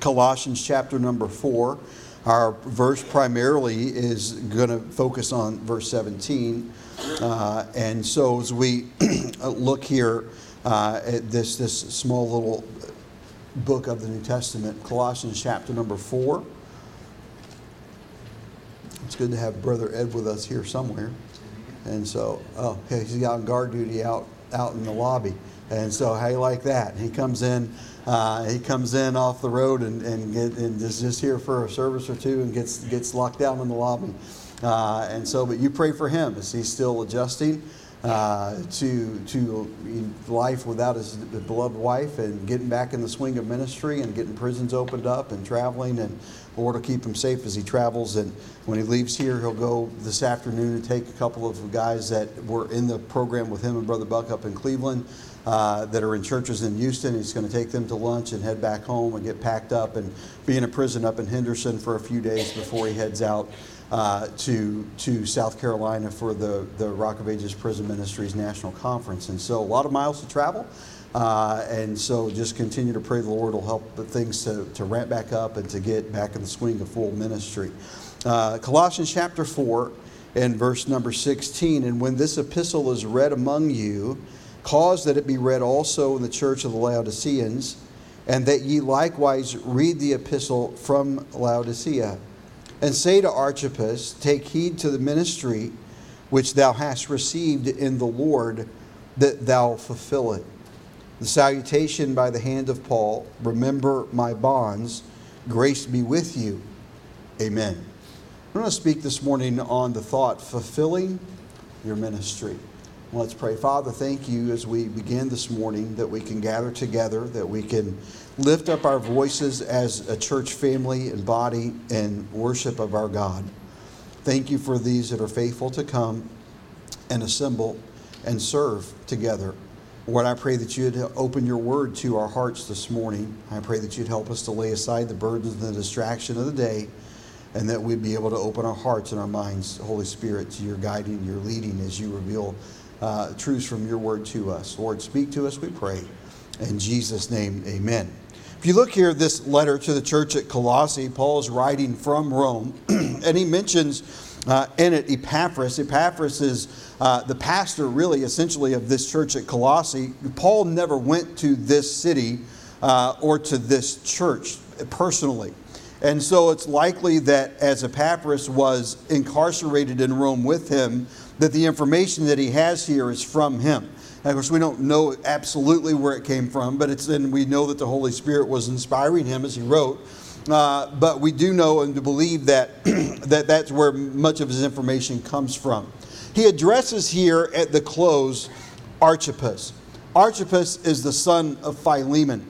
Colossians chapter number 4. Our verse primarily is going to focus on verse 17. Uh, and so as we look here uh, at this, this small little book of the New Testament, Colossians chapter number 4. It's good to have Brother Ed with us here somewhere. And so, oh, he's on guard duty out, out in the lobby. And so, how you like that? He comes in, uh, he comes in off the road and, and, get, and is just here for a service or two and gets, gets locked down in the lobby. Uh, and so, but you pray for him as he's still adjusting uh, to, to life without his beloved wife and getting back in the swing of ministry and getting prisons opened up and traveling. And Lord will keep him safe as he travels. And when he leaves here, he'll go this afternoon and take a couple of guys that were in the program with him and Brother Buck up in Cleveland. Uh, that are in churches in Houston. He's going to take them to lunch and head back home and get packed up and be in a prison up in Henderson for a few days before he heads out uh, to, to South Carolina for the, the Rock of Ages Prison Ministries National Conference. And so a lot of miles to travel. Uh, and so just continue to pray the Lord will help the things to, to ramp back up and to get back in the swing of full ministry. Uh, Colossians chapter 4 and verse number 16. And when this epistle is read among you, cause that it be read also in the church of the Laodiceans, and that ye likewise read the epistle from Laodicea and say to Archippus, Take heed to the ministry which thou hast received in the Lord, that thou fulfill it. The salutation by the hand of Paul, remember my bonds, grace be with you. Amen. I'm going to speak this morning on the thought, fulfilling your ministry. Let's pray. Father, thank you as we begin this morning that we can gather together, that we can lift up our voices as a church family and body and worship of our God. Thank you for these that are faithful to come and assemble and serve together. Lord, I pray that you'd open your word to our hearts this morning. I pray that you'd help us to lay aside the burdens and the distraction of the day and that we'd be able to open our hearts and our minds, Holy Spirit, to your guiding, your leading as you reveal uh, truths from your word to us. Lord, speak to us, we pray. In Jesus' name, amen. If you look here, this letter to the church at Colossae, Paul is writing from Rome, and he mentions uh, in it Epaphras. Epaphras is uh, the pastor, really, essentially, of this church at Colossae. Paul never went to this city uh, or to this church personally. And so it's likely that as Epaphras was incarcerated in Rome with him, that the information that he has here is from him. of course, we don't know absolutely where it came from, but it's and we know that the Holy Spirit was inspiring him as he wrote. Uh, but we do know and believe that, that that's where much of his information comes from. He addresses here at the close Archippus. Archippus is the son of Philemon.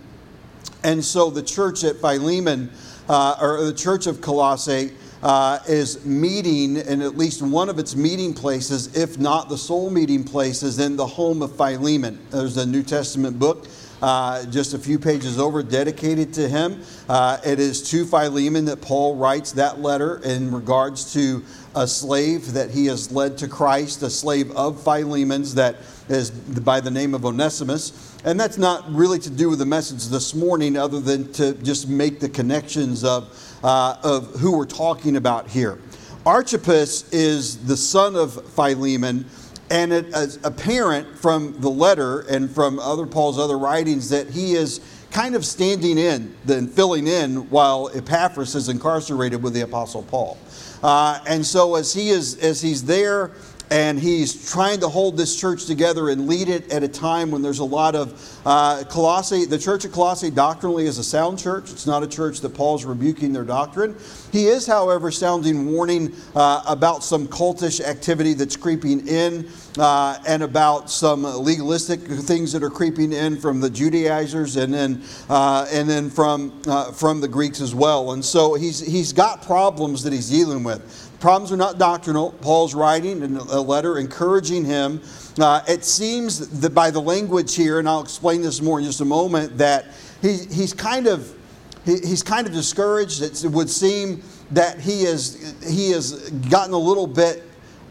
And so the church at Philemon uh, or the church of Colossae uh, is meeting in at least one of its meeting places, if not the sole meeting place, is in the home of Philemon. There's a New Testament book. Uh, just a few pages over, dedicated to him. Uh, it is to Philemon that Paul writes that letter in regards to a slave that he has led to Christ, a slave of Philemon's that is by the name of Onesimus. And that's not really to do with the message this morning, other than to just make the connections of, uh, of who we're talking about here. Archippus is the son of Philemon, and it is apparent from the letter and from other Paul's other writings that he is kind of standing in, then filling in while Epaphras is incarcerated with the Apostle Paul. Uh, and so as he is as he's there and he's trying to hold this church together and lead it at a time when there's a lot of uh, Colossae. The church of Colossae doctrinally is a sound church. It's not a church that Paul's rebuking their doctrine. He is, however, sounding warning uh, about some cultish activity that's creeping in uh, and about some legalistic things that are creeping in from the Judaizers and then uh, and then from uh, from the Greeks as well. And so he's he's got problems that he's dealing with. Problems are not doctrinal. Paul's writing in a letter encouraging him. Uh, it seems that by the language here, and I'll explain this more in just a moment, that he, he's kind of he, he's kind of discouraged. It would seem that he has he has gotten a little bit.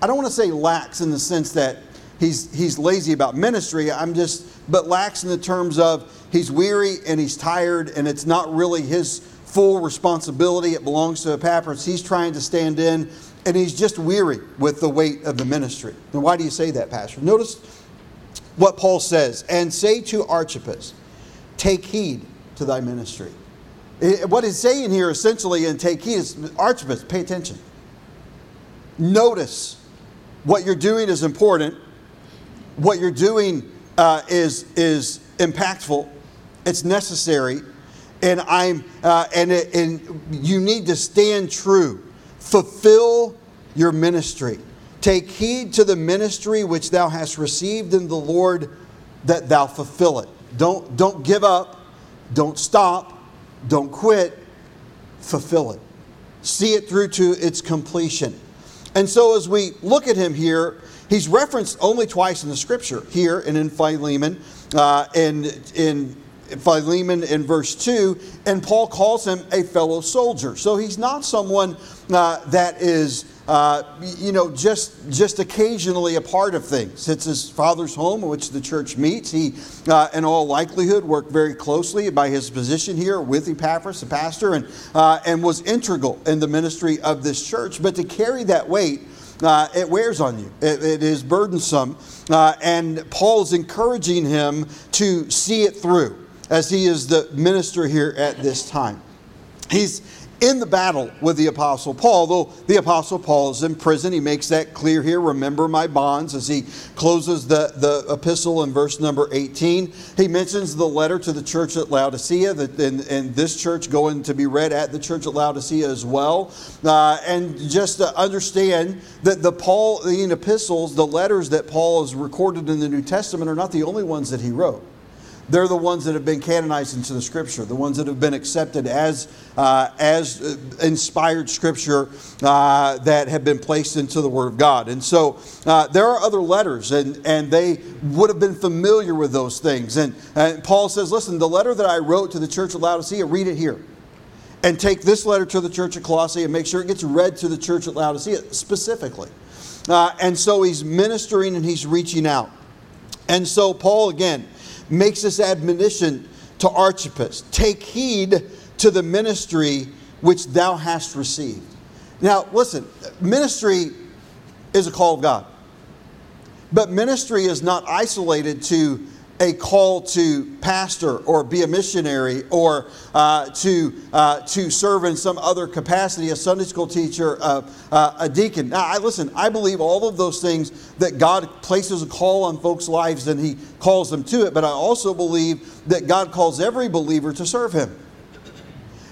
I don't want to say lax in the sense that he's he's lazy about ministry. I'm just but lax in the terms of he's weary and he's tired, and it's not really his full responsibility. It belongs to Epaphras. He's trying to stand in, and he's just weary with the weight of the ministry. Now, why do you say that, Pastor? Notice what Paul says and say to Archippus, Take heed to thy ministry. What he's saying here essentially in take heed is Archippus, pay attention. Notice what you're doing is important. What you're doing uh, is, is impactful. It's necessary. And, I'm, uh, and, and you need to stand true. Fulfill your ministry. Take heed to the ministry which thou hast received in the Lord, that thou fulfill it. Don't, don't give up. Don't stop. Don't quit. Fulfill it. See it through to its completion. And so, as we look at him here, he's referenced only twice in the scripture here and in Philemon, uh, and in Philemon in verse 2, and Paul calls him a fellow soldier. So he's not someone uh, that is uh, you know, just just occasionally a part of things. It's his father's home in which the church meets. He, uh, in all likelihood, worked very closely by his position here with Epaphras, the pastor, and uh, and was integral in the ministry of this church. But to carry that weight, uh, it wears on you. it, it is burdensome, uh, and Paul is encouraging him to see it through as he is the minister here at this time. He's in the battle with the Apostle Paul. Though the Apostle Paul is in prison, he makes that clear here. Remember my bonds as he closes the, the epistle in verse number 18. He mentions the letter to the church at Laodicea, that, and, this church going to be read at the church at Laodicea as well. Uh, and just to understand that the Pauline epistles, the letters that Paul has recorded in the New Testament, are not the only ones that he wrote. They're the ones that have been canonized into the Scripture, the ones that have been accepted as, uh, as uh, inspired Scripture uh, that have been placed into the Word of God. And so uh, there are other letters, and, and they would have been familiar with those things. And, and Paul says, Listen, the letter that I wrote to the church of Laodicea, read it here. And take this letter to the church of Colossae and make sure it gets read to the church at Laodicea specifically. Uh, and so he's ministering and he's reaching out. And so, Paul, again, makes this admonition to Archippus Take heed to the ministry which thou hast received. Now, listen, ministry is a call of God. But ministry is not isolated to a call to pastor or be a missionary or uh, to, uh, to serve in some other capacity, a Sunday school teacher, uh, uh, a deacon. Now, I listen, I believe all of those things that God places a call on folks' lives and He calls them to it, but I also believe that God calls every believer to serve Him.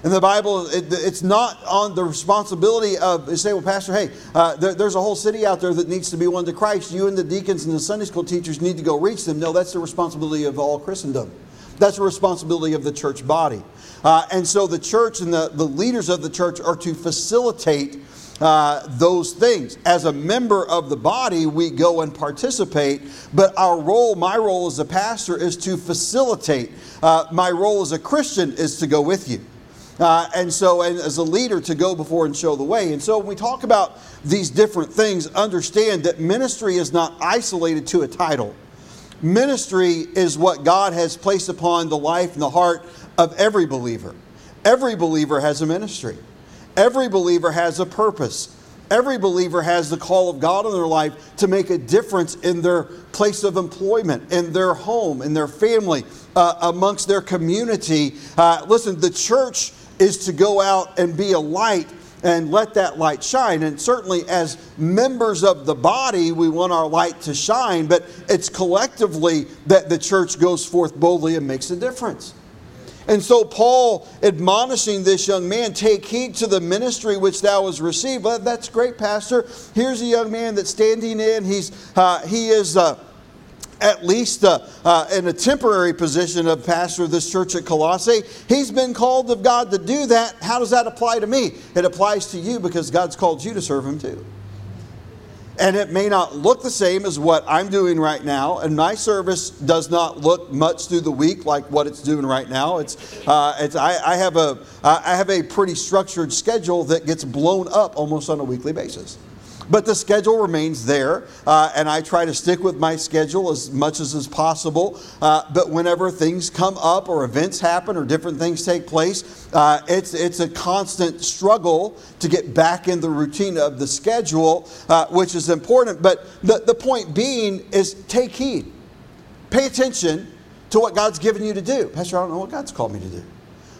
In the Bible, it, it's not on the responsibility of, say, well, Pastor, hey, uh, there, there's a whole city out there that needs to be won to Christ. You and the deacons and the Sunday school teachers need to go reach them. No, that's the responsibility of all Christendom. That's the responsibility of the church body. Uh, and so the church and the, the leaders of the church are to facilitate uh, those things. As a member of the body, we go and participate, but our role, my role as a pastor, is to facilitate. Uh, my role as a Christian is to go with you. Uh, and so, and as a leader, to go before and show the way. And so, when we talk about these different things, understand that ministry is not isolated to a title. Ministry is what God has placed upon the life and the heart of every believer. Every believer has a ministry, every believer has a purpose. Every believer has the call of God in their life to make a difference in their place of employment, in their home, in their family, uh, amongst their community. Uh, listen, the church is to go out and be a light and let that light shine. And certainly, as members of the body, we want our light to shine, but it's collectively that the church goes forth boldly and makes a difference. And so, Paul admonishing this young man, take heed to the ministry which thou hast received. Well, that's great, Pastor. Here's a young man that's standing in. He's, uh, he is. Uh, at least uh, uh, in a temporary position of pastor of this church at Colossae. He's been called of God to do that. How does that apply to me? It applies to you because God's called you to serve Him too. And it may not look the same as what I'm doing right now, and my service does not look much through the week like what it's doing right now. It's, uh, it's I, I, have a, I have a pretty structured schedule that gets blown up almost on a weekly basis. But the schedule remains there, uh, and I try to stick with my schedule as much as is possible. Uh, but whenever things come up, or events happen, or different things take place, uh, it's, it's a constant struggle to get back in the routine of the schedule, uh, which is important. But the, the point being is take heed, pay attention to what God's given you to do. Pastor, I don't know what God's called me to do.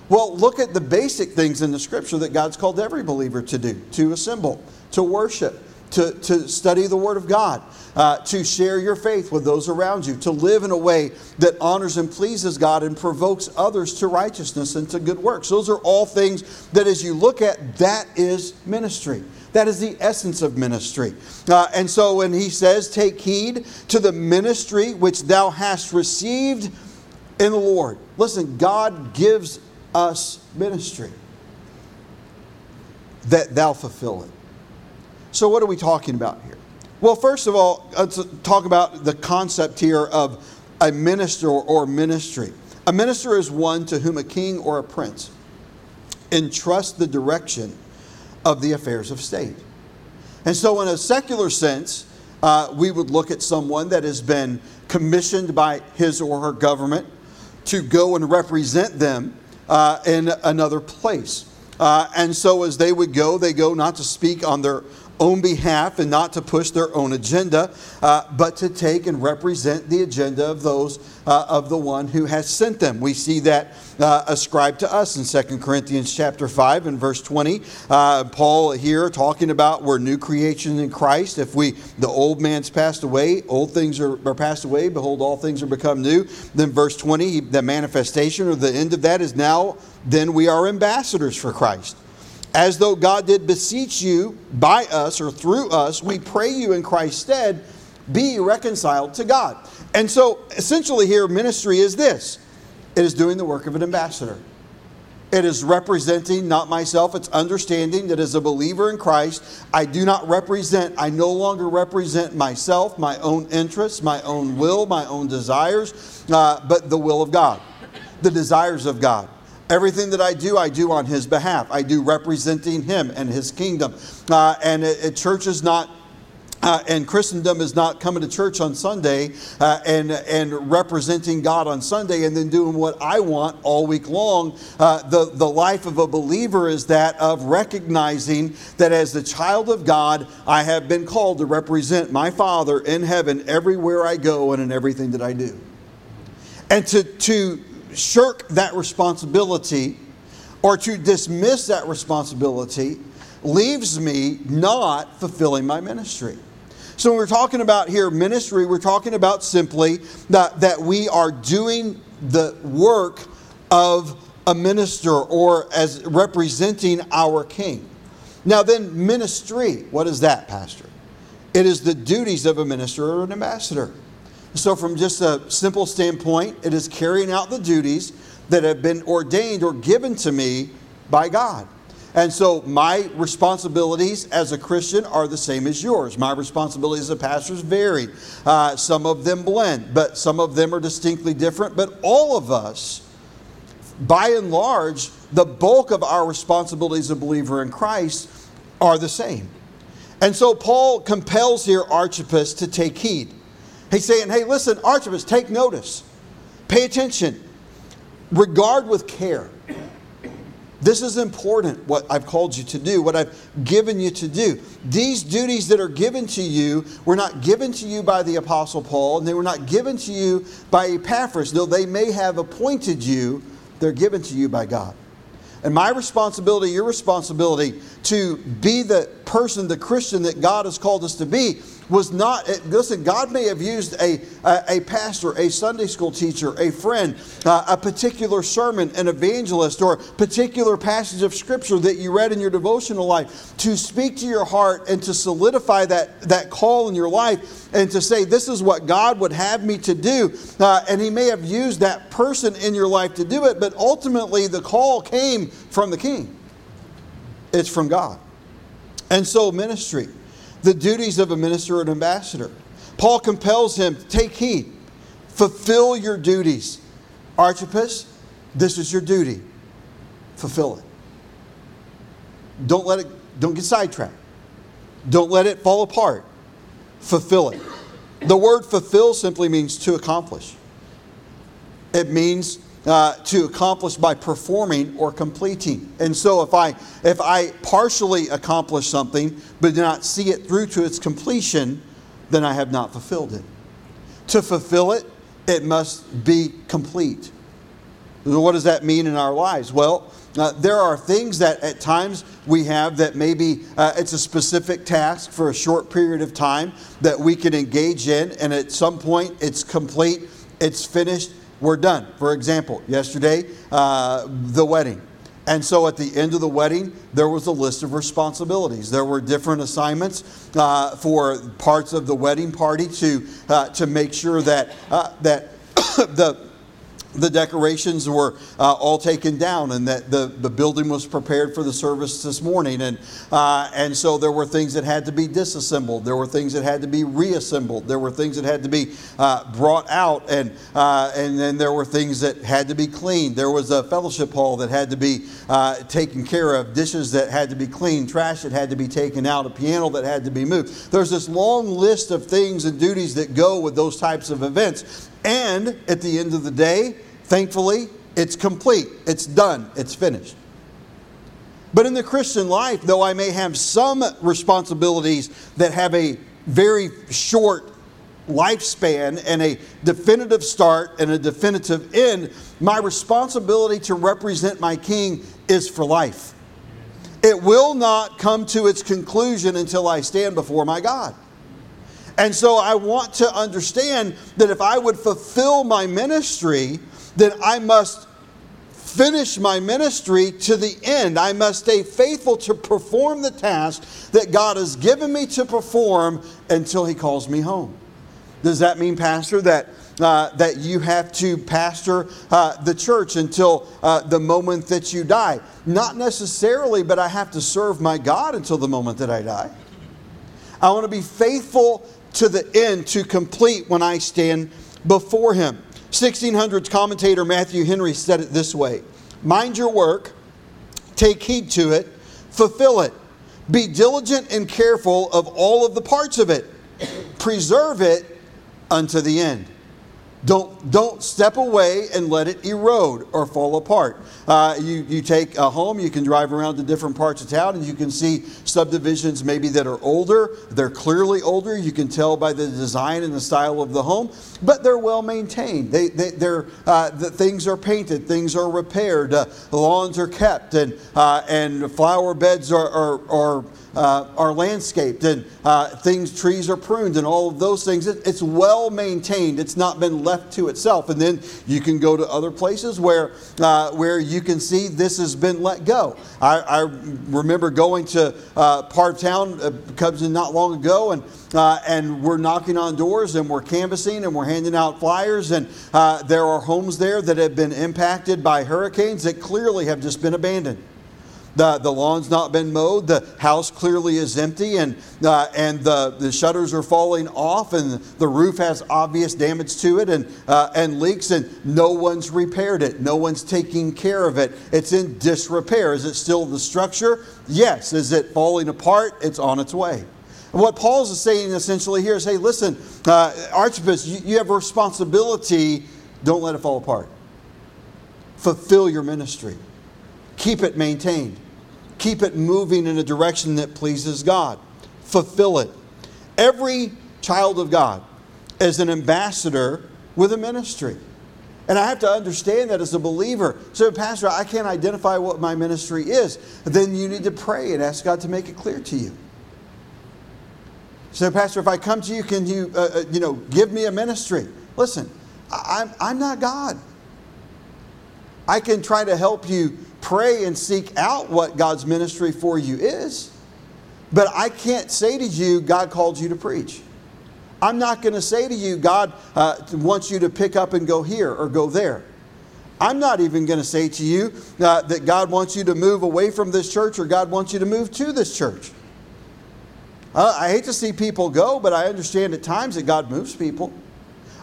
Well, look at the basic things in the scripture that God's called every believer to do to assemble, to worship, to, to study the Word of God, uh, to share your faith with those around you, to live in a way that honors and pleases God and provokes others to righteousness and to good works. Those are all things that, as you look at, that is ministry. That is the essence of ministry. Uh, and so when he says, Take heed to the ministry which thou hast received in the Lord. Listen, God gives us ministry that thou fulfill it. So, what are we talking about here? Well, first of all, let's talk about the concept here of a minister or ministry. A minister is one to whom a king or a prince entrusts the direction of the affairs of state. And so, in a secular sense, uh, we would look at someone that has been commissioned by his or her government to go and represent them uh, in another place. Uh, and so, as they would go, they go not to speak on their own behalf and not to push their own agenda, uh, but to take and represent the agenda of those uh, of the one who has sent them. We see that uh, ascribed to us in 2 Corinthians chapter 5 and verse 20. Uh, Paul here talking about we're new creation in Christ. If we the old man's passed away, old things are, are passed away, behold, all things are become new. Then verse 20, the manifestation or the end of that is now then we are ambassadors for Christ as though God did beseech you by us or through us, we pray you in Christ's stead, be reconciled to God. And so, essentially, here, ministry is this it is doing the work of an ambassador. It is representing not myself, it's understanding that as a believer in Christ, I do not represent, I no longer represent myself, my own interests, my own will, my own desires, uh, but the will of God, the desires of God. Everything that I do, I do on His behalf. I do representing Him and His kingdom. Uh, and it, it, church is not uh, and Christendom is not coming to church on Sunday uh, and, and representing God on Sunday and then doing what I want all week long. Uh, the, the life of a believer is that of recognizing that as the child of God, I have been called to represent my Father in heaven everywhere I go and in everything that I do. And to, to shirk that responsibility or to dismiss that responsibility leaves me not fulfilling my ministry. So, when we're talking about here ministry, we're talking about simply that, that we are doing the work of a minister or as representing our king. Now, then, ministry, what is that, Pastor? It is the duties of a minister or an ambassador. So, from just a simple standpoint, it is carrying out the duties that have been ordained or given to me by God. And so, my responsibilities as a Christian are the same as yours. My responsibilities as a pastor vary. Uh, some of them blend, but some of them are distinctly different. But all of us, by and large, the bulk of our responsibilities as a believer in Christ are the same. And so, Paul compels here Archippus to take heed. He's saying, hey, listen, Archippus, take notice. Pay attention. Regard with care. This is important, what I've called you to do, what I've given you to do. These duties that are given to you were not given to you by the Apostle Paul, and they were not given to you by Epaphras, though they may have appointed you, they're given to you by God. And my responsibility, your responsibility to be the person, the Christian that God has called us to be, was not, listen, God may have used a, a, a pastor, a Sunday school teacher, a friend, uh, a particular sermon, an evangelist, or particular passage of scripture that you read in your devotional life to speak to your heart and to solidify that, that call in your life and to say, this is what God would have me to do. Uh, and He may have used that person in your life to do it, but ultimately the call came from the King. It's from God. And so, ministry the duties of a minister or an ambassador. Paul compels him take heed, fulfill your duties. Archippus, this is your duty. Fulfill it. Don't let it, don't get sidetracked. Don't let it fall apart. Fulfill it. The word fulfill simply means to accomplish. It means uh, to accomplish by performing or completing. And so if I if I partially accomplish something but do not see it through to its completion, then I have not fulfilled it. To fulfill it, it must be complete. What does that mean in our lives? Well, uh, there are things that at times we have that maybe uh, it's a specific task for a short period of time that we can engage in, and at some point it's complete, it's finished, we're done. For example, yesterday, uh, the wedding. And so at the end of the wedding, there was a list of responsibilities. There were different assignments uh, for parts of the wedding party to, uh, to make sure that, uh, that the the decorations were uh, all taken down and that the, the building was prepared for the service this morning. And, uh, and so there were things that had to be disassembled. There were things that had to be reassembled. There were things that had to be uh, brought out. And, uh, and then there were things that had to be cleaned. There was a fellowship hall that had to be uh, taken care of, dishes that had to be cleaned, trash that had to be taken out, a piano that had to be moved. There's this long list of things and duties that go with those types of events. And at the end of the day, thankfully, it's complete, it's done, it's finished. But in the Christian life, though I may have some responsibilities that have a very short lifespan and a definitive start and a definitive end, my responsibility to represent my king is for life. It will not come to its conclusion until I stand before my God. And so I want to understand that if I would fulfill my ministry, then I must finish my ministry to the end. I must stay faithful to perform the task that God has given me to perform until He calls me home. Does that mean, Pastor, that uh, that you have to pastor uh, the church until uh, the moment that you die? Not necessarily, but I have to serve my God until the moment that I die. I want to be faithful to the end, to complete when I stand before Him. 1600s commentator Matthew Henry said it this way Mind your work, take heed to it, fulfill it. Be diligent and careful of all of the parts of it. Preserve it unto the end. Don't, don't step away and let it erode or fall apart. Uh, you, you take a home, you can drive around to different parts of town, and you can see subdivisions maybe that are older. They're clearly older. You can tell by the design and the style of the home, but they're well maintained. They, they, they're, uh, the things are painted, things are repaired, uh, lawns are kept, and, uh, and flower beds are, are, are uh, are landscaped and uh, things, trees are pruned and all of those things. It, it's well maintained. It's not been left to itself. And then you can go to other places where, uh, where you can see this has been let go. I, I remember going to uh, part of town, uh, in not long ago, and uh, and we're knocking on doors and we're canvassing and we're handing out flyers. And uh, there are homes there that have been impacted by hurricanes that clearly have just been abandoned. The, the lawn's not been mowed. The house clearly is empty, and, uh, and the, the shutters are falling off, and the roof has obvious damage to it and, uh, and leaks, and no one's repaired it. No one's taking care of it. It's in disrepair. Is it still the structure? Yes. Is it falling apart? It's on its way. What Paul's saying essentially here is hey, listen, uh, Archippus, you, you have a responsibility. Don't let it fall apart. Fulfill your ministry, keep it maintained. Keep it moving in a direction that pleases God. Fulfill it. Every child of God is an ambassador with a ministry. And I have to understand that as a believer. So, Pastor, I can't identify what my ministry is. Then you need to pray and ask God to make it clear to you. So, Pastor, if I come to you, can you, uh, uh you know, give me a ministry? Listen, I'm, I'm not God. I can try to help you pray and seek out what God's ministry for you is. But I can't say to you, God called you to preach. I'm not going to say to you, God uh, wants you to pick up and go here or go there. I'm not even going to say to you uh, that God wants you to move away from this church or God wants you to move to this church. Uh, I hate to see people go, but I understand at times that God moves people.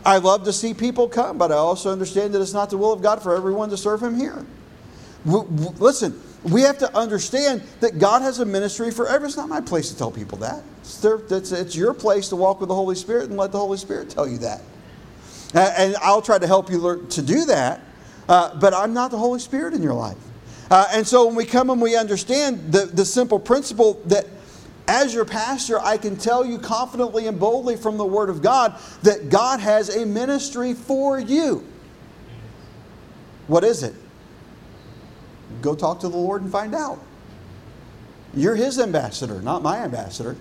I love to see people come, but I also understand that it's not the will of God for everyone to serve Him here. Listen, we have to understand that God has a ministry for everyone. It's not my place to tell people that. It's, their, it's, your place to walk with the Holy Spirit and let the Holy Spirit tell you that. And I'll try to help you learn to do that, uh, but I'm not the Holy Spirit in your life. Uh, and so when we come and we understand the, the simple principle that as your pastor, I can tell you confidently and boldly from the Word of God that God has a ministry for you. What is it? Go talk to the Lord and find out. You're His ambassador, not my ambassador.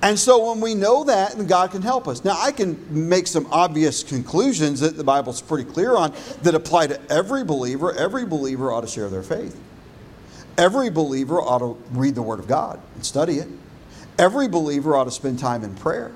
And so when we know that, then God can help us. Now, I can make some obvious conclusions that the Bible's pretty clear on that apply to every believer. Every believer ought to share their faith. Every believer ought to read the Word of God and study it. Every believer ought to spend time in prayer.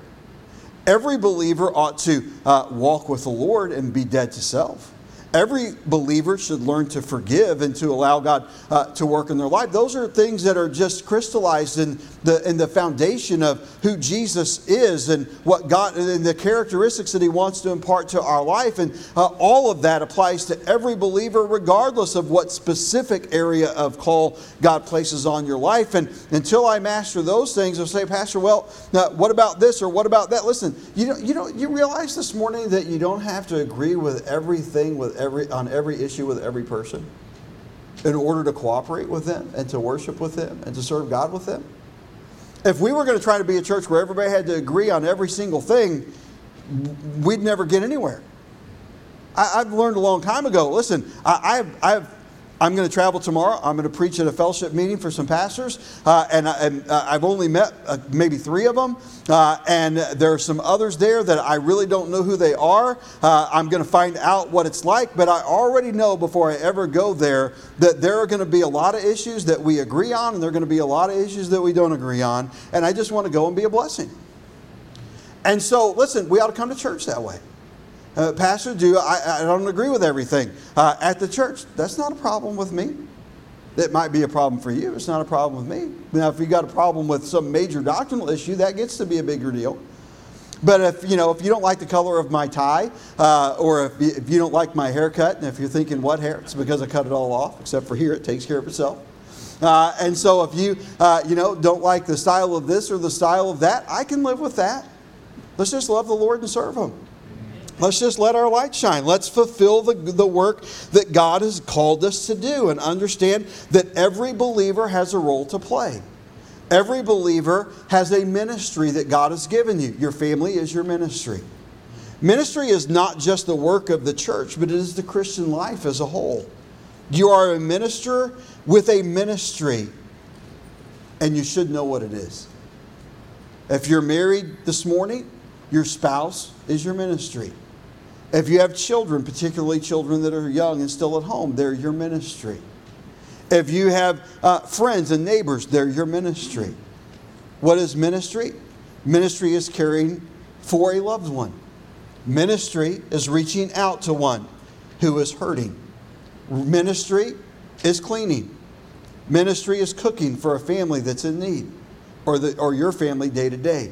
Every believer ought to uh, walk with the Lord and be dead to self. Every believer should learn to forgive and to allow God uh, to work in their life. Those are things that are just crystallized in the, in the foundation of who Jesus is and what God and the characteristics that He wants to impart to our life. And uh, all of that applies to every believer, regardless of what specific area of call God places on your life. And until I master those things, I'll say, Pastor, well, now, what about this or what about that? Listen, you know, you know, you realize this morning that you don't have to agree with everything with every, on every issue with every person in order to cooperate with them and to worship with them and to serve God with them? If we were going to try to be a church where everybody had to agree on every single thing, we'd never get anywhere. I, have learned a long time ago. Listen, I, I've, I've I'm going to travel tomorrow. I'm going to preach at a fellowship meeting for some pastors, uh, and, and uh, I've only met uh, maybe three of them, uh, and there are some others there that I really don't know who they are. Uh, I'm going to find out what it's like, but I already know before I ever go there that there are going to be a lot of issues that we agree on, and there are going to be a lot of issues that we don't agree on, and I just want to go and be a blessing. And so, listen, we ought to come to church that way. Uh, Pastor, do I, I, don't agree with everything uh, at the church. That's not a problem with me. It might be a problem for you. It's not a problem with me. Now, if you got a problem with some major doctrinal issue, that gets to be a bigger deal. But if you know, if you don't like the color of my tie, uh, or if you, if you don't like my haircut, and if you're thinking what hair, it's because I cut it all off. Except for here, it takes care of itself. Uh, and so, if you uh, you know don't like the style of this or the style of that, I can live with that. Let's just love the Lord and serve Him. Let's just let our light shine. Let's fulfill the, the work that God has called us to do and understand that every believer has a role to play. Every believer has a ministry that God has given you. Your family is your ministry. Ministry is not just the work of the church, but it is the Christian life as a whole. You are a minister with a ministry, and you should know what it is. If you're married this morning, your spouse is your ministry. If you have children, particularly children that are young and still at home, they're your ministry. If you have uh, friends and neighbors, they're your ministry. What is ministry? Ministry is caring for a loved one. Ministry is reaching out to one who is hurting. Ministry is cleaning. Ministry is cooking for a family that's in need or, the, or your family day to day.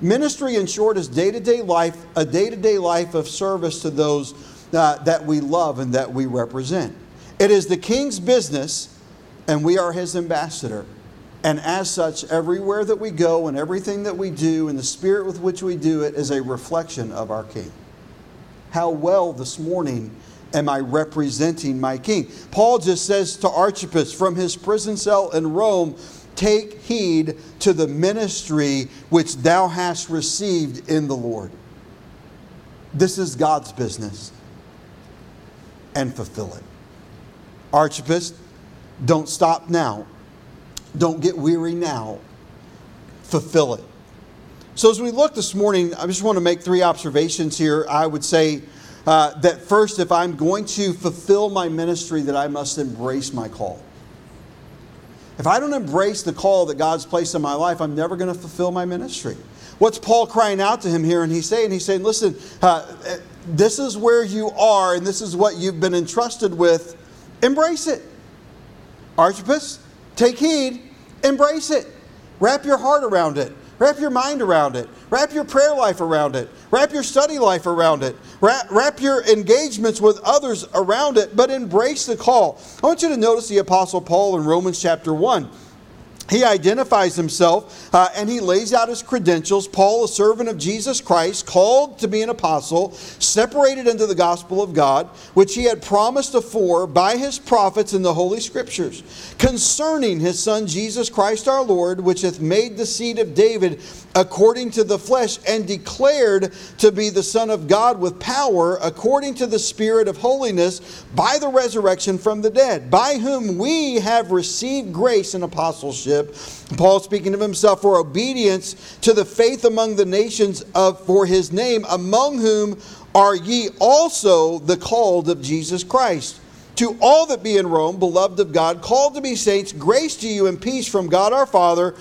Ministry, in short, is day to day life, a day to day life of service to those uh, that we love and that we represent. It is the king's business, and we are his ambassador. And as such, everywhere that we go and everything that we do and the spirit with which we do it is a reflection of our king. How well this morning am I representing my king? Paul just says to Archippus from his prison cell in Rome, Take heed to the ministry which thou hast received in the Lord. This is God's business. And fulfill it. Archippus, don't stop now. Don't get weary now. Fulfill it. So, as we look this morning, I just want to make three observations here. I would say uh, that first, if I'm going to fulfill my ministry, that I must embrace my call. If I don't embrace the call that God's placed in my life, I'm never going to fulfill my ministry. What's Paul crying out to him here? And he's saying, he's saying, listen, uh, this is where you are, and this is what you've been entrusted with. Embrace it. Archippus, take heed, embrace it. Wrap your heart around it. Wrap your mind around it. Wrap your prayer life around it. Wrap your study life around it. Wrap, wrap, your engagements with others around it, but embrace the call. I want you to notice the Apostle Paul in Romans chapter 1 he identifies himself uh, and he lays out his credentials. Paul, a servant of Jesus Christ, called to be an apostle, separated into the gospel of God, which he had promised afore by his prophets in the Holy Scriptures, concerning his Son Jesus Christ our Lord, which hath made the seed of David according to the flesh, and declared to be the Son of God with power, according to the Spirit of holiness, by the resurrection from the dead, by whom we have received grace and apostleship Paul speaking of himself for obedience to the faith among the nations of for his name, among whom are ye also the called of Jesus Christ. To all that be in Rome, beloved of God, called to be saints, grace to you and peace from God our Father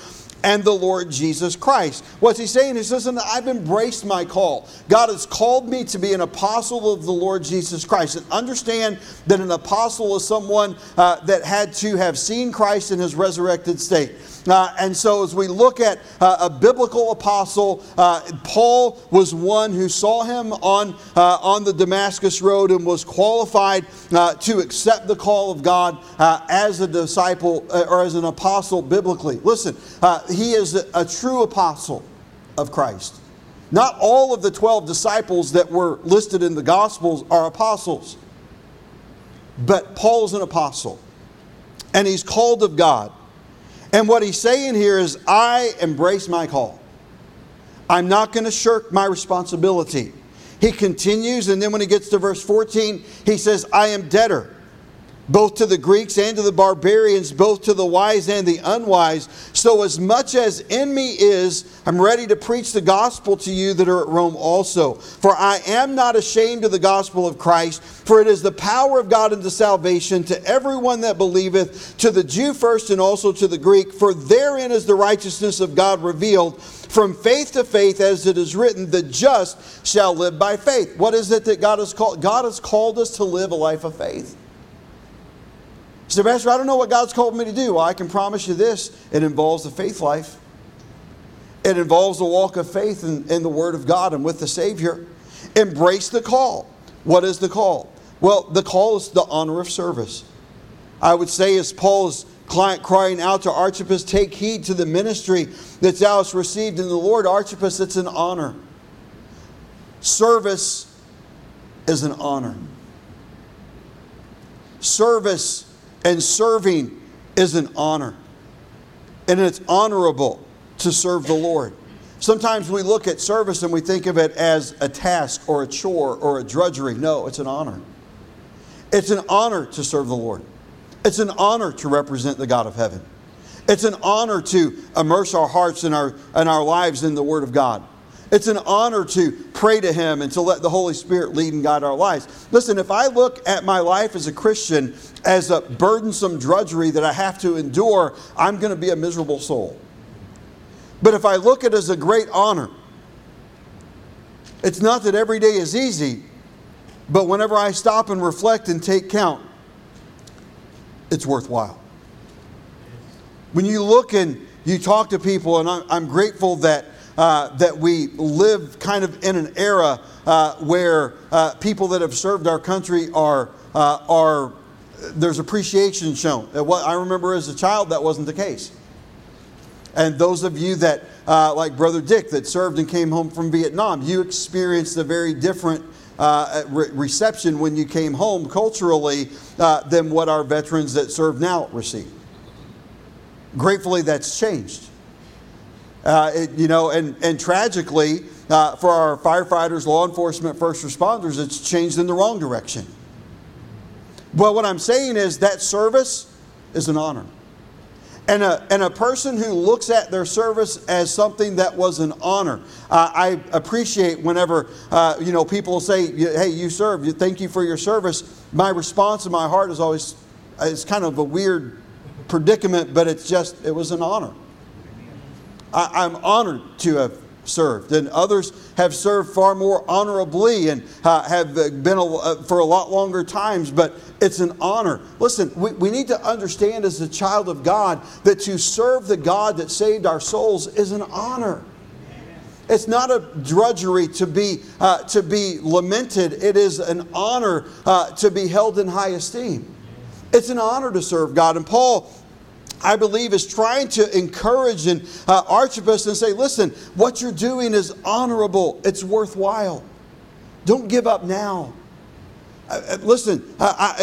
and the Lord Jesus Christ. What's he saying? He says, I've embraced my call. God has called me to be an apostle of the Lord Jesus Christ. And understand that an apostle is someone uh, that had to have seen Christ in his resurrected state. Uh, and so, as we look at uh, a biblical apostle, uh, Paul was one who saw him on, uh, on the Damascus Road and was qualified uh, to accept the call of God uh, as a disciple or as an apostle biblically. Listen, he is a, a true apostle of Christ. Not all of the 12 disciples that were listed in the Gospels are apostles, but Paul's an apostle, and he's called of God. And what he's saying here is, I embrace my call. I'm not going to shirk my responsibility. He continues, and then when he gets to verse 14, he says, I am debtor both to the Greeks and to the barbarians, both to the wise and the unwise. So, as much as in me is, I'm ready to preach the gospel to you that are at Rome also. For I am not ashamed of the gospel of Christ, for it is the power of God unto salvation to everyone that believeth, to the Jew first and also to the Greek. For therein is the righteousness of God revealed from faith to faith, as it is written, the just shall live by faith. What is it that God has called? God has called us to live a life of faith. Say, Pastor, I don't know what God's called me to do. Well, I can promise you this it involves the faith life, it involves the walk of faith in, in the Word of God and with the Savior. Embrace the call. What is the call? Well, the call is the honor of service. I would say, as Paul's client crying out to Archippus, Take heed to the ministry that thou hast received in the Lord. Archippus, it's an honor. Service is an honor. Service and serving is an honor. And it's honorable to serve the Lord. Sometimes we look at service and we think of it as a task or a chore or a drudgery. No, it's an honor. It's an honor to serve the Lord. It's an honor to represent the God of heaven. It's an honor to immerse our hearts and our, and our lives in the Word of God. It's an honor to pray to Him and to let the Holy Spirit lead and guide our lives. Listen, if I look at my life as a Christian as a burdensome drudgery that I have to endure, I'm going to be a miserable soul. But if I look at it as a great honor, it's not that every day is easy, but whenever I stop and reflect and take count, it's worthwhile. When you look and you talk to people, and I'm, grateful that uh, that we live kind of in an era uh, where uh, people that have served our country are, uh, are there's appreciation shown. What I remember as a child, that wasn't the case. And those of you that, like Brother Dick, that served and came home from Vietnam, you experienced a very different uh, re- reception when you came home culturally uh, than what our veterans that serve now receive. Gratefully, that's changed. Uh, it, you know, and, and tragically, uh, for our firefighters, law enforcement, first responders, it's changed in the wrong direction. But what I'm saying is that service is an honor. And a, and a person who looks at their service as something that was an honor. Uh, I appreciate whenever uh, you know people say, "Hey, you serve. Thank you for your service." My response in my heart is always, it's kind of a weird predicament, but it's just it was an honor. I, am honored to have served, and others have served far more honorably and uh, have been a, uh, for a lot longer times, but it's an honor. Listen, we, we need to understand as a child of God that to serve the God that saved our souls is an honor. It's not a drudgery to be, uh, to be lamented. It is an honor uh, to be held in high esteem. It's an honor to serve God. And Paul, I believe, is trying to encourage and uh, Archippus and say, listen, what you're doing is honorable, it's worthwhile. Don't give up now. Uh, uh listen, uh,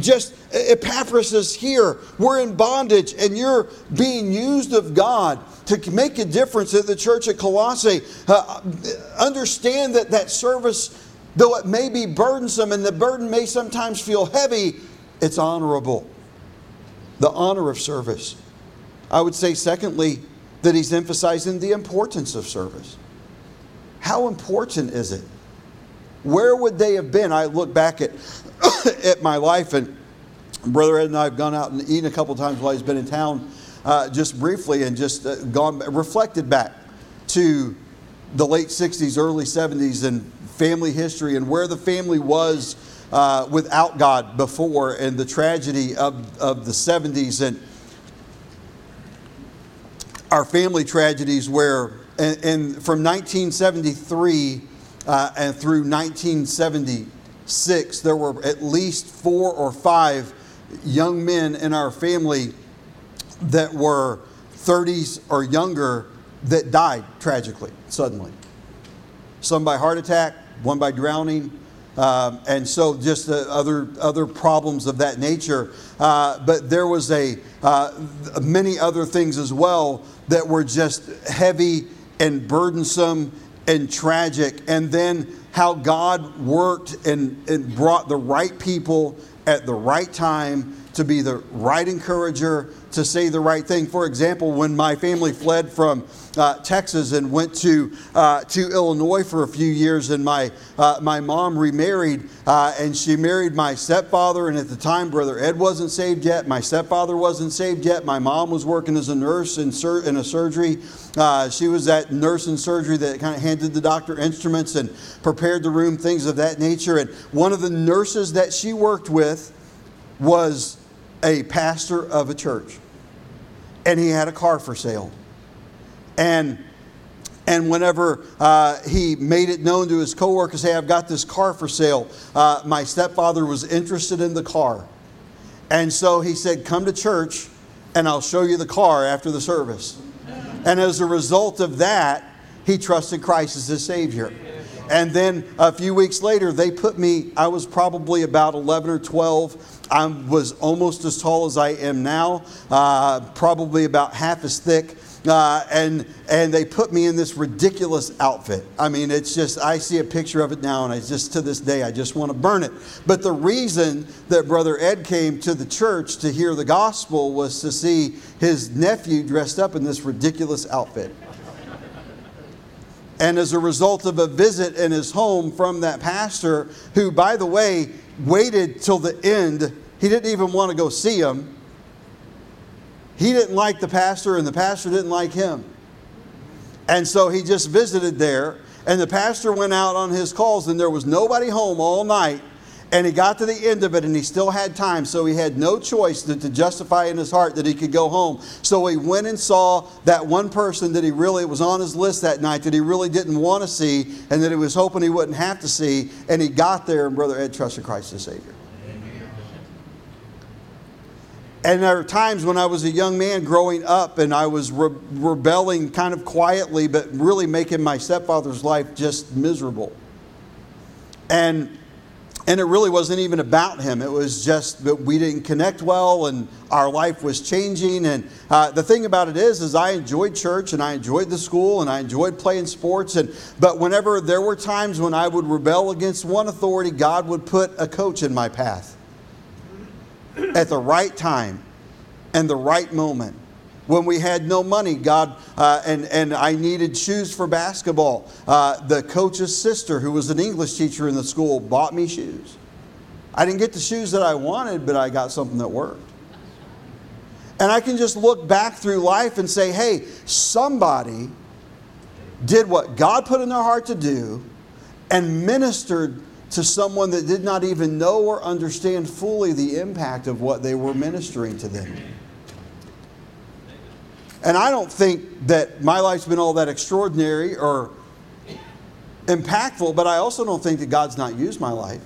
just Epaphras is here. We're in bondage, and you're being used of God to make a difference at the church at Colossae. Uh, understand that that service, though it may be burdensome and the burden may sometimes feel heavy, it's honorable. The honor of service. I would say, secondly, that he's emphasizing the importance of service. How important is it? Where would they have been? I look back at, at my life, and Brother Ed and I have gone out and eaten a couple times while he's been in town uh, just briefly and just uh, gone reflected back to the late 60s, early 70s, and family history and where the family was uh, without God before and the tragedy of, of the 70s and our family tragedies where and, and from 1973 uh, and through 1976 there were at least four or five young men in our family that were 30s or younger that died tragically, suddenly. Some by heart attack, one by drowning, um, and so just uh, other other problems of that nature. Uh, but there was a uh, many other things as well that were just heavy and burdensome and tragic. And then how God worked and, and brought the right people at the right time to be the right encourager, to say the right thing. For example, when my family fled from uh, Texas and went to, uh, to Illinois for a few years, and my, uh, my mom remarried, uh, and she married my stepfather. And at the time, Brother Ed wasn't saved yet. My stepfather wasn't saved yet. My mom was working as a nurse in, sur- in a surgery. Uh, she was that nurse in surgery that kind of handed the doctor instruments and prepared the room, things of that nature. And one of the nurses that she worked with was a pastor of a church, and he had a car for sale. And and whenever uh, he made it known to his coworkers, hey, I've got this car for sale, uh, my stepfather was interested in the car. And so he said, Come to church and I'll show you the car after the service. And as a result of that, he trusted Christ as his Savior. And then a few weeks later, they put me, I was probably about 11 or 12. I was almost as tall as I am now, uh, probably about half as thick. Uh, and and they put me in this ridiculous outfit. I mean, it's just I see a picture of it now, and I just to this day I just want to burn it. But the reason that Brother Ed came to the church to hear the gospel was to see his nephew dressed up in this ridiculous outfit. And as a result of a visit in his home from that pastor, who, by the way, waited till the end, he didn't even want to go see him. He didn't like the pastor, and the pastor didn't like him. And so he just visited there, and the pastor went out on his calls, and there was nobody home all night. And he got to the end of it and he still had time, so he had no choice to, to, justify in his heart that he could go home. So he went and saw that one person that he really was on his list that night that he really didn't want to see and that he was hoping he wouldn't have to see. And he got there, and Brother Ed trusted Christ as Savior. And there are times when I was a young man growing up and I was re- rebelling kind of quietly, but really making my stepfather's life just miserable. And and it really wasn't even about him. It was just that we didn't connect well, and our life was changing. And uh, the thing about it is, is I enjoyed church, and I enjoyed the school, and I enjoyed playing sports. And but whenever there were times when I would rebel against one authority, God would put a coach in my path at the right time and the right moment when we had no money, God, uh, and, and I needed shoes for basketball. Uh, the coach's sister, who was an English teacher in the school, bought me shoes. I didn't get the shoes that I wanted, but I got something that worked. And I can just look back through life and say, hey, somebody did what God put in their heart to do and ministered to someone that did not even know or understand fully the impact of what they were ministering to them. And I don't think that my life's been all that extraordinary or impactful, but I also don't think that God's not used my life.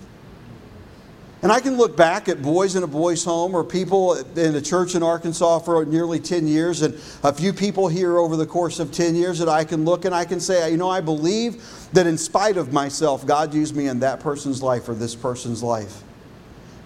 And I can look back at boys in a boys' home or people in a church in Arkansas for nearly 10 years and a few people here over the course of 10 years that I can look and I can say, you know, I believe that in spite of myself, God used me in that person's life or this person's life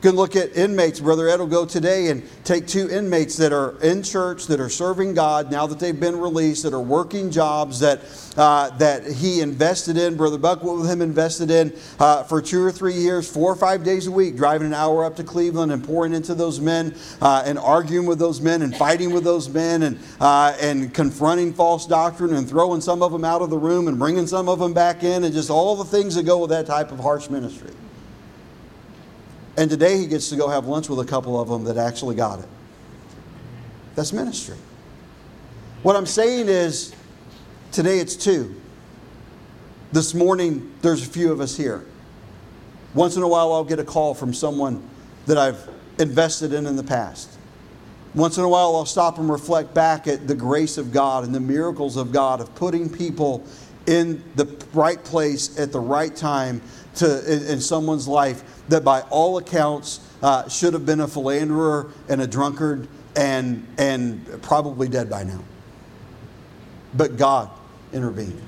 can look at inmates. Brother Ed will go today and take two inmates that are in church, that are serving God now that they've been released, that are working jobs that, uh, that he invested in. Brother Buck with him invested in uh, for two or three years, four or five days a week, driving an hour up to Cleveland and pouring into those men uh, and arguing with those men and fighting with those men and, uh, and confronting false doctrine and throwing some of them out of the room and bringing some of them back in and just all the things that go with that type of harsh ministry. And today he gets to go have lunch with a couple of them that actually got it. That's ministry. What I'm saying is, today it's two. This morning, there's a few of us here. Once in a while, I'll get a call from someone that I've invested in in the past. Once in a while, I'll stop and reflect back at the grace of God and the miracles of God of putting people in the right place at the right time to, in, in someone's life that, by all accounts, uh, should have been a philanderer and a drunkard and, and probably dead by now. But God intervened.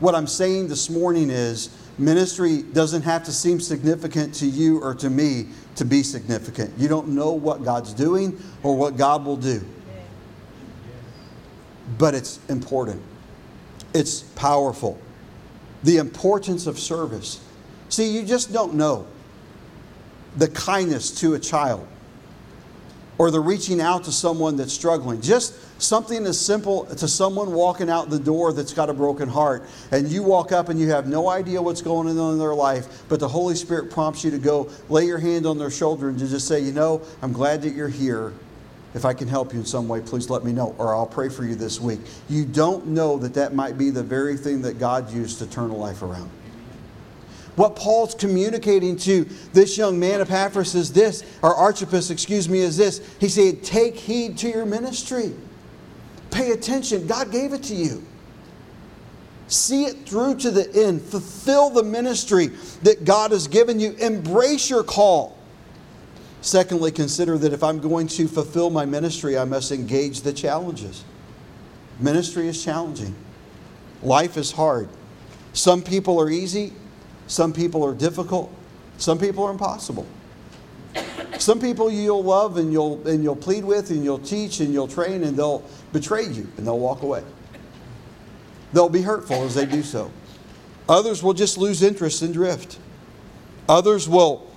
What I'm saying this morning is ministry doesn't have to seem significant to you or to me to be significant. You don't know what God's doing or what God will do. But it's important, it's powerful. The importance of service. See, you just don't know the kindness to a child or the reaching out to someone that's struggling. Just something as simple to someone walking out the door that's got a broken heart, and you walk up and you have no idea what's going on in their life, but the Holy Spirit prompts you to go lay your hand on their shoulder and to just say, You know, I'm glad that you're here. If I can help you in some way, please let me know, or I'll pray for you this week. You don't know that that might be the very thing that God used to turn a life around. What Paul's communicating to this young man, Epaphras, is this, or Archippus, excuse me, is this. He said, Take heed to your ministry. Pay attention. God gave it to you. See it through to the end. Fulfill the ministry that God has given you. Embrace your call. Secondly, consider that if I'm going to fulfill my ministry, I must engage the challenges. Ministry is challenging, life is hard. Some people are easy, some people are difficult. Some people are impossible. Some people you'll love and you'll, and you'll plead with and you'll teach and you'll train and they'll betray you and they'll walk away. They'll be hurtful as they do so. Others will just lose interest and drift. Others will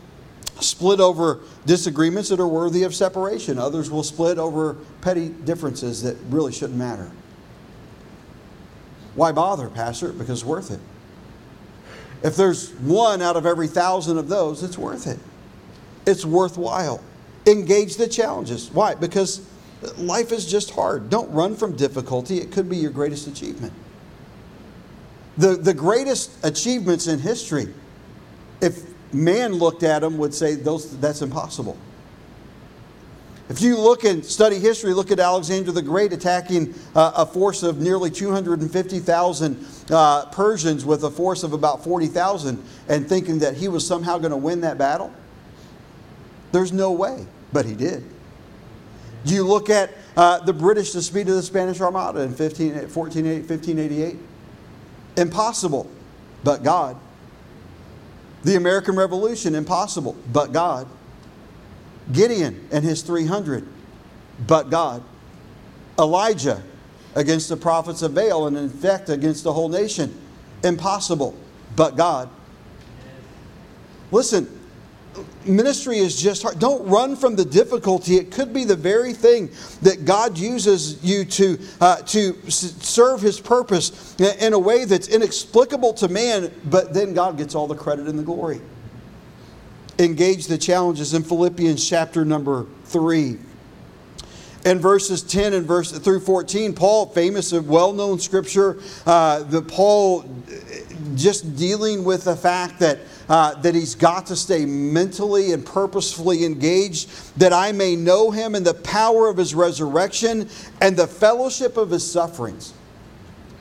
split over disagreements that are worthy of separation. Others will split over petty differences that really shouldn't matter. Why bother, Pastor? Because it's worth it. If there's one out of every thousand of those, it's worth it. It's worthwhile. Engage the challenges. Why? Because life is just hard. Don't run from difficulty, it could be your greatest achievement. The, the greatest achievements in history, if man looked at them, would say those, that's impossible. If you look and study history, look at Alexander the Great attacking uh, a force of nearly 250,000 uh, Persians with a force of about 40,000 and thinking that he was somehow going to win that battle. There's no way, but he did. Do you look at uh, the British, the speed of the Spanish Armada in 15, 14, 1588? Impossible, but God. The American Revolution, impossible, but God. Gideon and his 300, but God. Elijah against the prophets of Baal and in fact against the whole nation. Impossible, but God. Listen, ministry is just hard. Don't run from the difficulty. It could be the very thing that God uses you to, uh, to serve His purpose in a way that's inexplicable to man, but then God gets all the credit and the glory engage the challenges in Philippians chapter number 3. in verses 10 and verse through 14, Paul, famous, of well-known scripture, uh, the Paul just dealing with the fact that uh, that he's got to stay mentally and purposefully engaged, that I may know him and the power of his resurrection and the fellowship of his sufferings.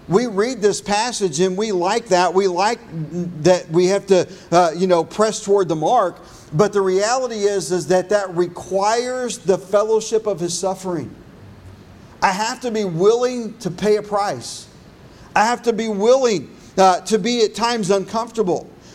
We read this passage and we like that. We like that we have to, uh, you know, press toward the mark. But the reality is, is that that requires the fellowship of his suffering. I have to be willing to pay a price. I have to be willing uh, to be at times uncomfortable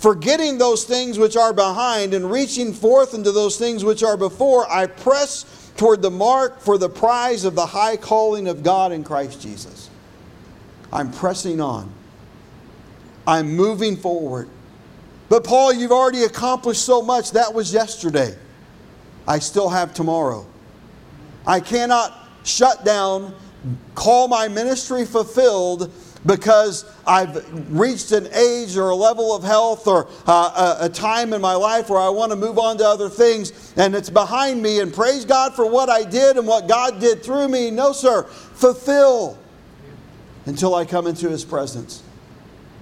Forgetting those things which are behind and reaching forth into those things which are before, I press toward the mark for the prize of the high calling of God in Christ Jesus. I'm pressing on. I'm moving forward. But Paul, you've already accomplished so much. That was yesterday. I still have tomorrow. I cannot shut down, call my ministry fulfilled because I've reached an age or a level of health or uh, a, a, time in my life where I want to move on to other things and it's behind me and praise God for what I did and what God did through me. No, sir. Fulfill until I come into His presence.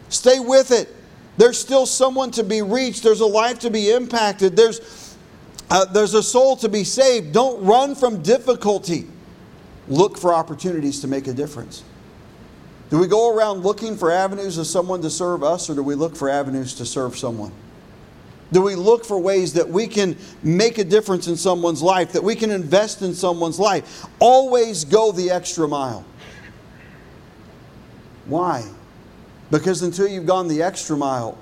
Stay with it. There's still someone to be reached, there's a life to be impacted, there's, uh, there's a soul to be saved. Don't run from difficulty. Look for opportunities to make a difference. Do we go around looking for avenues of someone to serve us, or do we look for avenues to serve someone? Do we look for ways that we can make a difference in someone's life, that we can invest in someone's life? Always go the extra mile. Why? Because until you've gone the extra mile,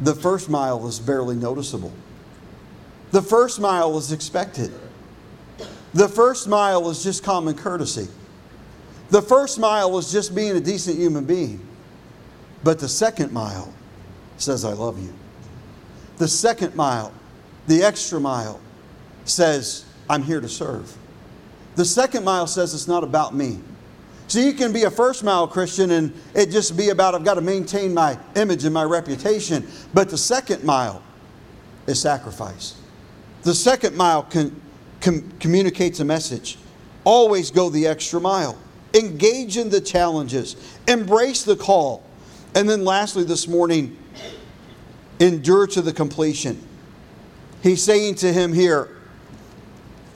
the first mile is barely noticeable. The first mile is expected. The first mile is just common courtesy. The first mile was just being a decent human being. But the second mile says, I love you. The second mile, the extra mile, says, I'm here to serve. The second mile says, it's not about me. So you can be a first mile Christian and it just be about, I've got to maintain my image and my reputation. But the second mile is sacrifice. The second mile can, com- communicates a message. Always go the extra mile engage in the challenges, embrace the call. And then, lastly, this morning, endure to the completion. He's saying to him here,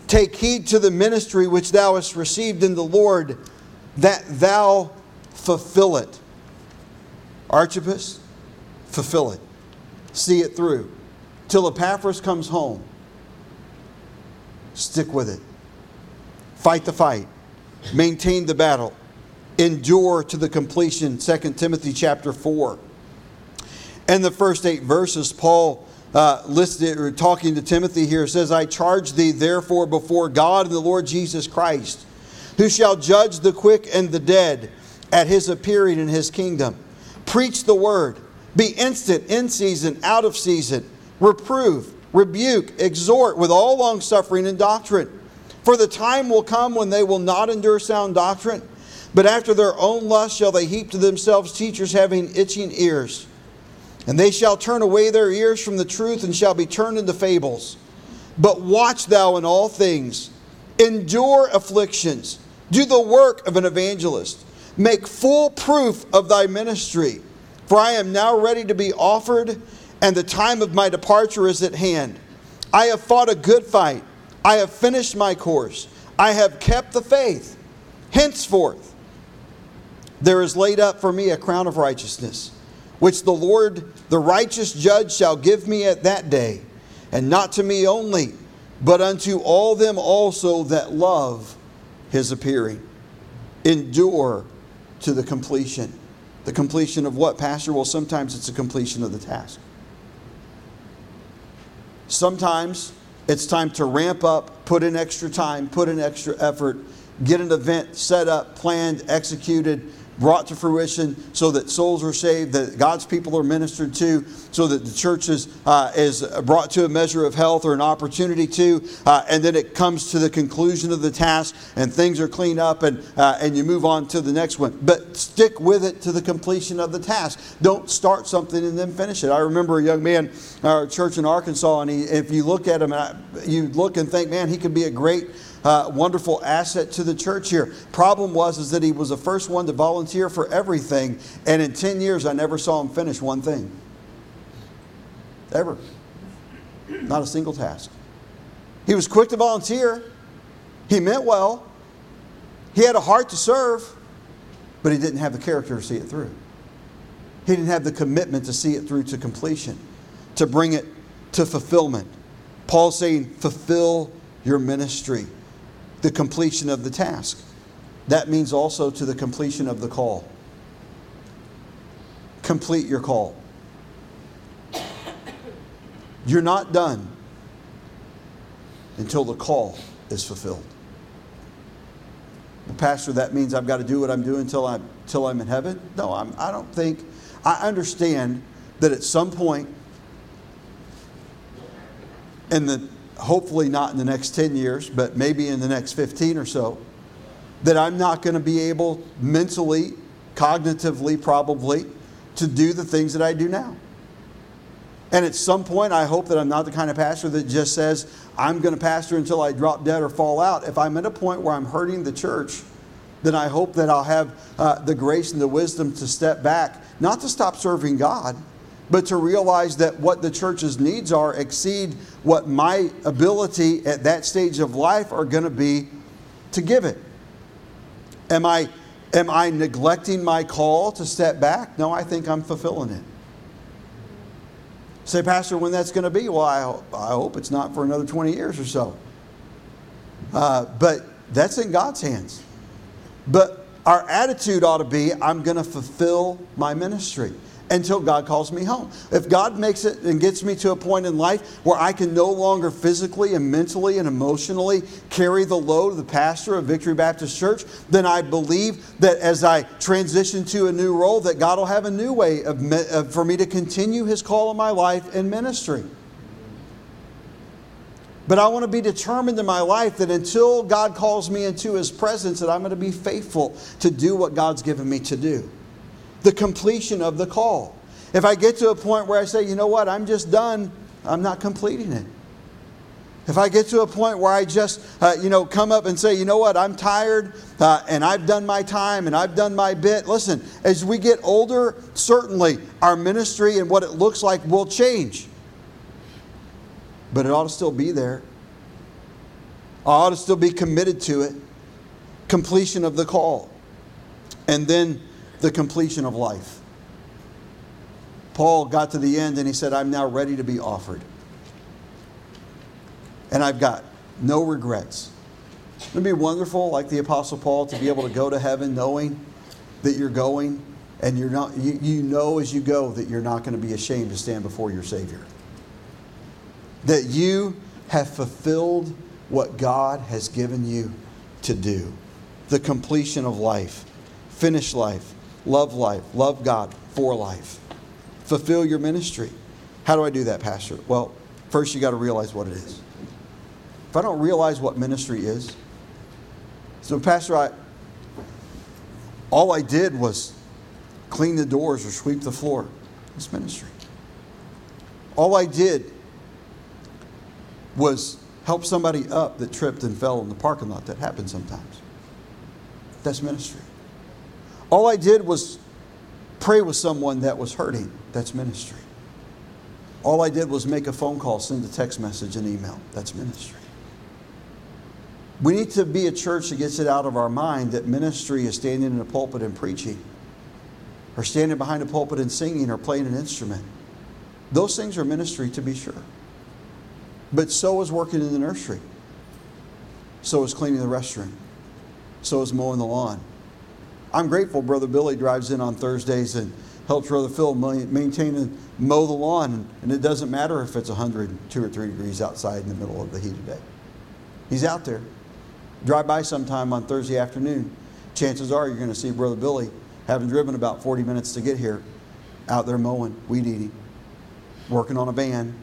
Take heed to the ministry which thou hast received in the Lord, that thou fulfill it. Archippus, fulfill it. See it through. Till Epaphras comes home. Stick with it. Fight the fight maintain the battle, endure to the completion. 2 Timothy chapter 4. And the first eight verses, Paul uh, listed, or talking to Timothy here, says, I charge thee therefore before God and the Lord Jesus Christ, who shall judge the quick and the dead at his appearing in his kingdom. Preach the word, be instant in season, out of season, reprove, rebuke, exhort with all longsuffering and doctrine. For the time will come when they will not endure sound doctrine, but after their own lust shall they heap to themselves teachers having itching ears. And they shall turn away their ears from the truth and shall be turned into fables. But watch thou in all things, endure afflictions, do the work of an evangelist, make full proof of thy ministry. For I am now ready to be offered, and the time of my departure is at hand. I have fought a good fight. I have finished my course. I have kept the faith. Henceforth, there is laid up for me a crown of righteousness, which the Lord, the righteous judge, shall give me at that day, and not to me only, but unto all them also that love his appearing. Endure to the completion. The completion of what, Pastor? Well, sometimes it's a completion of the task. Sometimes it's time to ramp up, put in extra time, put in extra effort, get an event set up, planned, executed, brought to fruition so that souls are saved, that God's people are ministered to, so that the church is, uh, is brought to a measure of health or an opportunity to, uh, and then it comes to the conclusion of the task and things are cleaned up and, uh, and you move on to the next one. But stick with it to the completion of the task. Don't start something and then finish it. I remember a young man, our church in Arkansas, and he, if you look at him, you look and think, man, he could be a great uh, wonderful asset to the church here. Problem was is that he was the first one to volunteer for everything, and in 10 years I never saw him finish one thing. Ever. Not a single task. He was quick to volunteer. He meant well. He had a heart to serve, but he didn't have the character to see it through. He didn't have the commitment to see it through to completion, to bring it to fulfillment. Paul's saying, fulfill your ministry the completion of the task. That means also to the completion of the call. Complete your call. You're not done until the call is fulfilled. Pastor, that means I've got to do what I'm doing until I'm, until I'm in heaven? No, I'm, I don't think. I understand that at some point in the hopefully not in the next 10 years, but maybe in the next 15 or so, that I'm not going to be able mentally, cognitively, probably, to do the things that I do now. And at some point, I hope that I'm not the kind of pastor that just says, I'm going to pastor until I drop dead or fall out. If I'm at a point where I'm hurting the church, then I hope that I'll have uh, the grace and the wisdom to step back, not to stop serving God, but to realize that what the church's needs are exceed what my ability at that stage of life are going to be to give it. Am I, am I neglecting my call to step back? No, I think I'm fulfilling it. Say, Pastor, when that's going to be? Well, I, I hope it's not for another 20 years or so. Uh, but that's in God's hands. But our attitude ought to be I'm going to fulfill my ministry until God calls me home. If God makes it and gets me to a point in life where I can no longer physically and mentally and emotionally carry the load of the pastor of Victory Baptist Church, then I believe that as I transition to a new role, that God will have a new way of, of for me to continue His call in my life and ministry. But I want to be determined in my life that until God calls me into His presence, that I'm going to be faithful to do what God's given me to do the completion of the call. If I get to a point where I say, you know what, I'm just done, I'm not completing it. If I get to a point where I just, uh, you know, come up and say, you know what, I'm tired uh, and I've done my time and I've done my bit. Listen, as we get older, certainly our ministry and what it looks like will change. But it ought to still be there. I ought to still be committed to it. Completion of the call. And then the completion of life. Paul got to the end and he said, I'm now ready to be offered. And I've got no regrets. It Wouldn't it be wonderful, like the Apostle Paul, to be able to go to heaven knowing that you're going and you're not, you, you know as you go that you're not going to be ashamed to stand before your Savior? That you have fulfilled what God has given you to do the completion of life, finish life, love life, love God for life. Fulfill your ministry. How do I do that, Pastor? Well, first you got to realize what it is. If I don't realize what ministry is, so Pastor, I all I did was clean the doors or sweep the floor. It's ministry. All I did was help somebody up that tripped and fell in the parking lot. That happens sometimes. That's ministry. All I did was pray with someone that was hurting. That's ministry. All I did was make a phone call, send a text message, and email. That's ministry. We need to be a church that gets it out of our mind that ministry is standing in a pulpit and preaching, or standing behind a pulpit and singing, or playing an instrument. Those things are ministry to be sure. But so is working in the nursery. So is cleaning the restroom. So is mowing the lawn. I'm grateful Brother Billy drives in on Thursdays and helps Brother Phil maintain and mow the lawn. And it doesn't matter if it's 100, two or three degrees outside in the middle of the heat of day. He's out there. Drive by sometime on Thursday afternoon. Chances are you're going to see Brother Billy, having driven about 40 minutes to get here, out there mowing, weed eating, working on a van.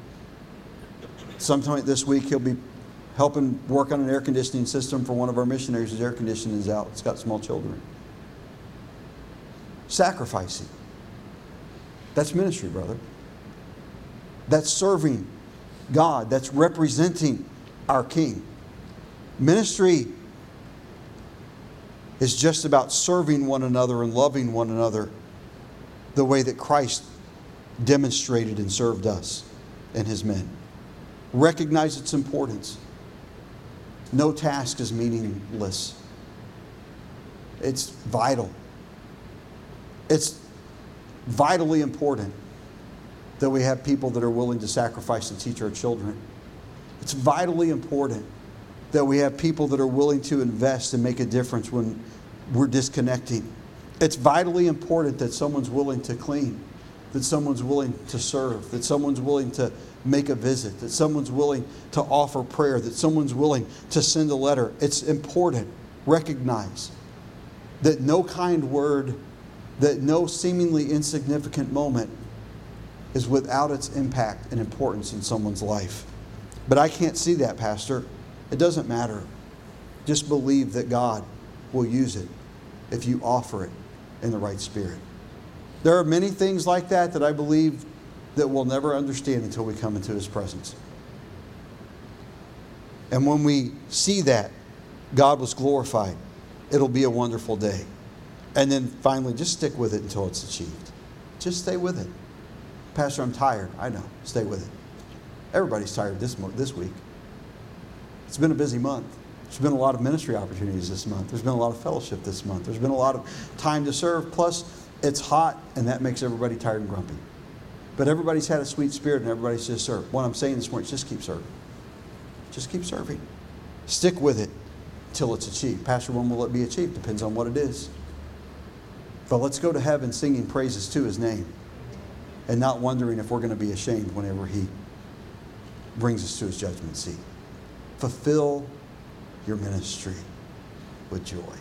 Sometime this week, he'll be helping work on an air conditioning system for one of our missionaries whose air conditioning is out. It's got small children. Sacrificing. That's ministry, brother. That's serving God. That's representing our King. Ministry is just about serving one another and loving one another the way that Christ demonstrated and served us and his men. Recognize its importance. No task is meaningless. It's vital. It's vitally important that we have people that are willing to sacrifice and teach our children. It's vitally important that we have people that are willing to invest and make a difference when we're disconnecting. It's vitally important that someone's willing to clean, that someone's willing to serve, that someone's willing to make a visit, that someone's willing to offer prayer, that someone's willing to send a letter. It's important. Recognize that no kind word, that no seemingly insignificant moment is without its impact and importance in someone's life. But I can't see that, Pastor. It doesn't matter. Just believe that God will use it if you offer it in the right spirit. There are many things like that that I believe that we'll never understand until we come into his presence. And when we see that God was glorified, it'll be a wonderful day. And then finally, just stick with it until it's achieved. Just stay with it. Pastor, I'm tired. I know. Stay with it. Everybody's tired this, this week. It's been a busy month. There's been a lot of ministry opportunities this month. There's been a lot of fellowship this month. There's been a lot of time to serve. Plus, it's hot, and that makes everybody tired and grumpy. But everybody's had a sweet spirit, and everybody's just served. What I'm saying this morning is just keep serving. Just keep serving. Stick with it till it's achieved. Pastor, when will it be achieved? Depends on what it is. But let's go to heaven singing praises to his name and not wondering if we're going to be ashamed whenever he brings us to his judgment seat. Fulfill your ministry with joy.